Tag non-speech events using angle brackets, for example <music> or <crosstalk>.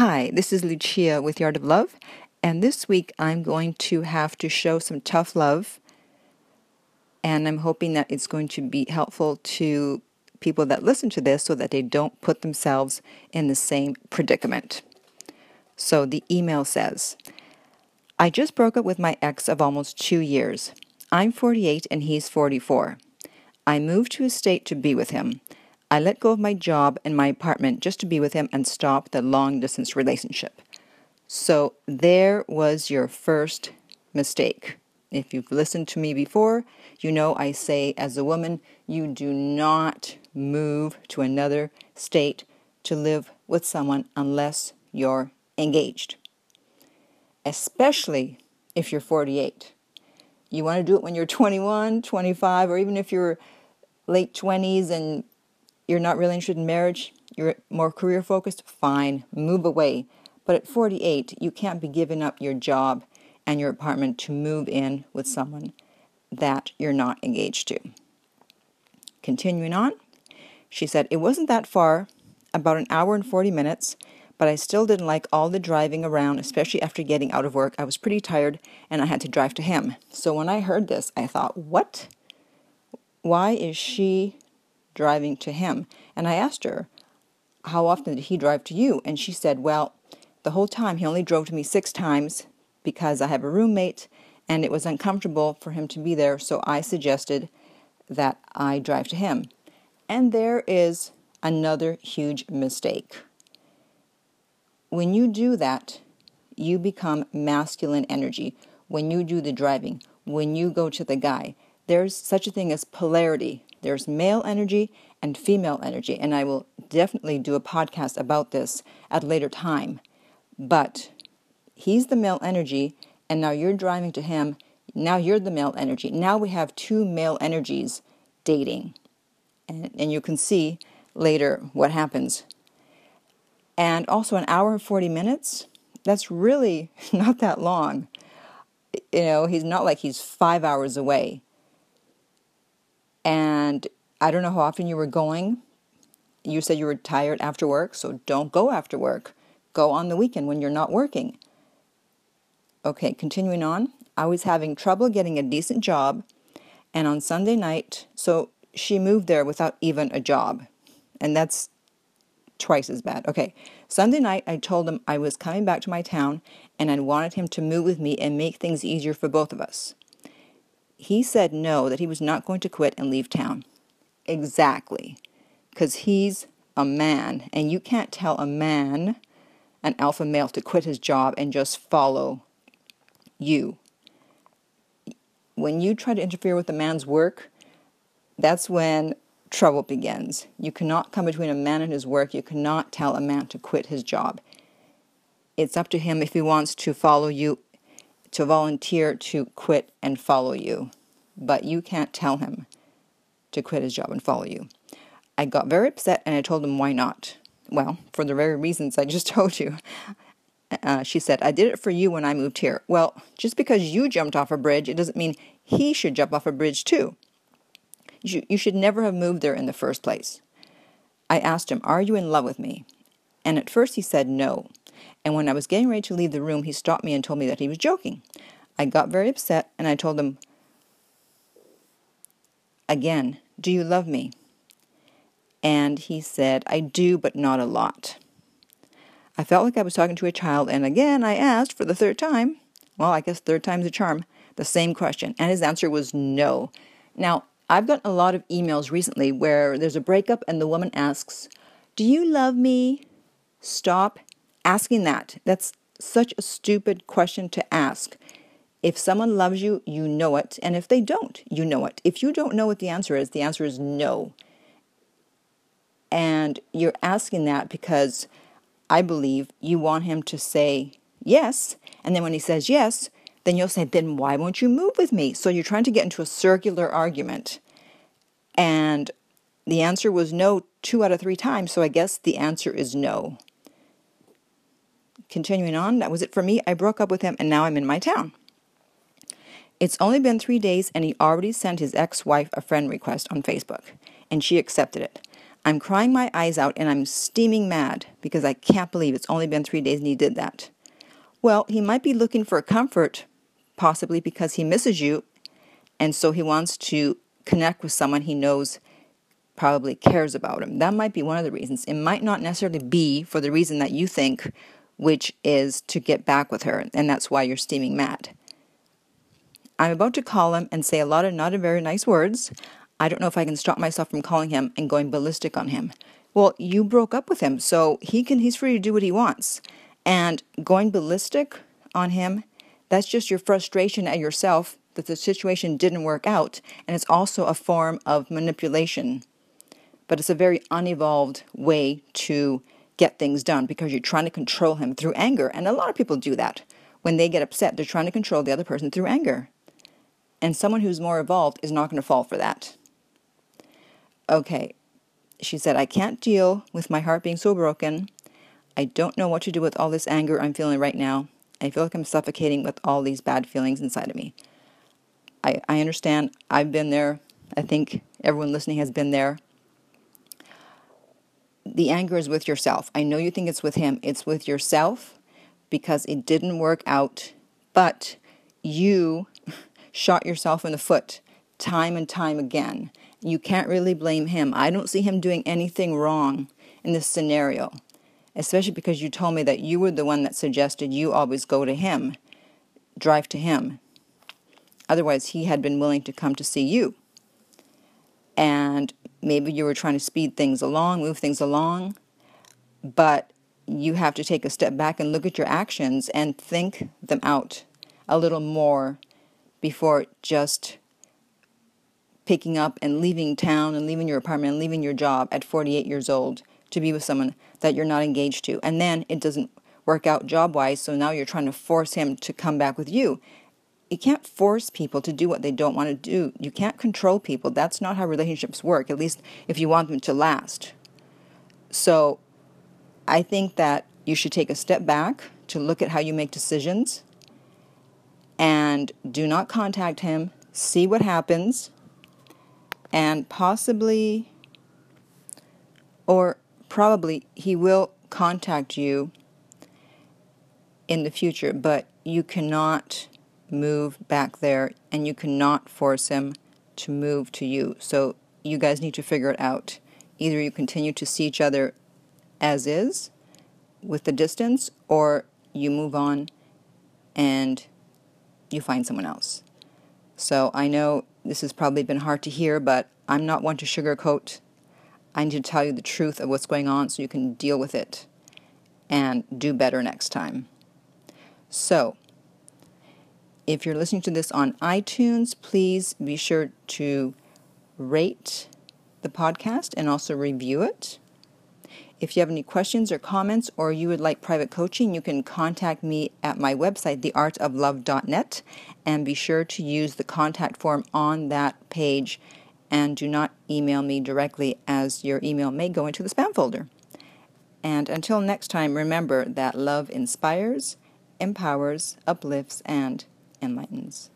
Hi, this is Lucia with Art of Love, and this week I'm going to have to show some tough love, and I'm hoping that it's going to be helpful to people that listen to this so that they don't put themselves in the same predicament. So the email says, I just broke up with my ex of almost two years. I'm 48 and he's 44. I moved to a state to be with him. I let go of my job and my apartment just to be with him and stop the long distance relationship. So there was your first mistake. If you've listened to me before, you know I say as a woman, you do not move to another state to live with someone unless you're engaged. Especially if you're 48. You want to do it when you're 21, 25, or even if you're late 20s and you're not really interested in marriage, you're more career focused, fine, move away. But at 48, you can't be giving up your job and your apartment to move in with someone that you're not engaged to. Continuing on, she said, It wasn't that far, about an hour and 40 minutes, but I still didn't like all the driving around, especially after getting out of work. I was pretty tired and I had to drive to him. So when I heard this, I thought, What? Why is she driving to him. And I asked her, How often did he drive to you? And she said, Well, the whole time he only drove to me six times because I have a roommate and it was uncomfortable for him to be there. So I suggested that I drive to him. And there is another huge mistake. When you do that, you become masculine energy. When you do the driving, when you go to the guy, there's such a thing as polarity. There's male energy and female energy, and I will definitely do a podcast about this at a later time. But he's the male energy, and now you're driving to him. Now you're the male energy. Now we have two male energies dating. And, and you can see later what happens. And also, an hour and 40 minutes, that's really <laughs> not that long. You know, he's not like he's five hours away. And I don't know how often you were going. You said you were tired after work, so don't go after work. Go on the weekend when you're not working. Okay, continuing on. I was having trouble getting a decent job, and on Sunday night, so she moved there without even a job. And that's twice as bad. Okay, Sunday night, I told him I was coming back to my town and I wanted him to move with me and make things easier for both of us. He said no, that he was not going to quit and leave town. Exactly. Because he's a man, and you can't tell a man, an alpha male, to quit his job and just follow you. When you try to interfere with a man's work, that's when trouble begins. You cannot come between a man and his work. You cannot tell a man to quit his job. It's up to him if he wants to follow you to volunteer to quit and follow you, but you can't tell him to quit his job and follow you. I got very upset and I told him why not. Well, for the very reasons I just <laughs> told you. Uh, she said, I did it for you when I moved here. Well, just because you jumped off a bridge, it doesn't mean he should jump off a bridge too. You, you should never have moved there in the first place. I asked him, Are you in love with me? And at first he said no. And when I was getting ready to leave the room, he stopped me and told me that he was joking. I got very upset and I told him, Again, do you love me? And he said, I do, but not a lot. I felt like I was talking to a child, and again I asked for the third time, well, I guess third time's a charm, the same question, and his answer was no. Now, I've gotten a lot of emails recently where there's a breakup and the woman asks, Do you love me? Stop asking that. That's such a stupid question to ask. If someone loves you, you know it. And if they don't, you know it. If you don't know what the answer is, the answer is no. And you're asking that because I believe you want him to say yes. And then when he says yes, then you'll say, then why won't you move with me? So you're trying to get into a circular argument. And the answer was no two out of three times. So I guess the answer is no. Continuing on, that was it for me. I broke up with him and now I'm in my town. It's only been three days and he already sent his ex wife a friend request on Facebook, and she accepted it. I'm crying my eyes out and I'm steaming mad because I can't believe it's only been three days and he did that. Well, he might be looking for comfort, possibly because he misses you, and so he wants to connect with someone he knows probably cares about him. That might be one of the reasons. It might not necessarily be for the reason that you think, which is to get back with her, and that's why you're steaming mad. I'm about to call him and say a lot of not very nice words. I don't know if I can stop myself from calling him and going ballistic on him. Well, you broke up with him, so he can he's free to do what he wants. And going ballistic on him, that's just your frustration at yourself that the situation didn't work out, and it's also a form of manipulation. But it's a very unevolved way to get things done because you're trying to control him through anger. And a lot of people do that. When they get upset, they're trying to control the other person through anger. And someone who's more evolved is not going to fall for that. Okay, she said, I can't deal with my heart being so broken. I don't know what to do with all this anger I'm feeling right now. I feel like I'm suffocating with all these bad feelings inside of me. I, I understand. I've been there. I think everyone listening has been there. The anger is with yourself. I know you think it's with him. It's with yourself because it didn't work out, but you <laughs> shot yourself in the foot time and time again. You can't really blame him. I don't see him doing anything wrong in this scenario, especially because you told me that you were the one that suggested you always go to him, drive to him. Otherwise, he had been willing to come to see you. And maybe you were trying to speed things along, move things along, but you have to take a step back and look at your actions and think them out a little more before just picking up and leaving town and leaving your apartment and leaving your job at 48 years old to be with someone that you're not engaged to. And then it doesn't work out job wise, so now you're trying to force him to come back with you. You can't force people to do what they don't want to do. You can't control people. That's not how relationships work, at least if you want them to last. So I think that you should take a step back to look at how you make decisions and do not contact him. See what happens and possibly or probably he will contact you in the future, but you cannot move back there and you cannot force him to move to you. So you guys need to figure it out. Either you continue to see each other as is with the distance, or you move on and you find someone else. So I know this has probably been hard to hear, but I'm not one to sugarcoat. I need to tell you the truth of what's going on so you can deal with it and do better next time. So, if you're listening to this on iTunes, please be sure to rate the podcast and also review it. If you have any questions or comments or you would like private coaching, you can contact me at my website, theartoflove.net, and be sure to use the contact form on that page and do not email me directly as your email may go into the spam folder. And until next time, remember that love inspires, empowers, uplifts, and enlightens.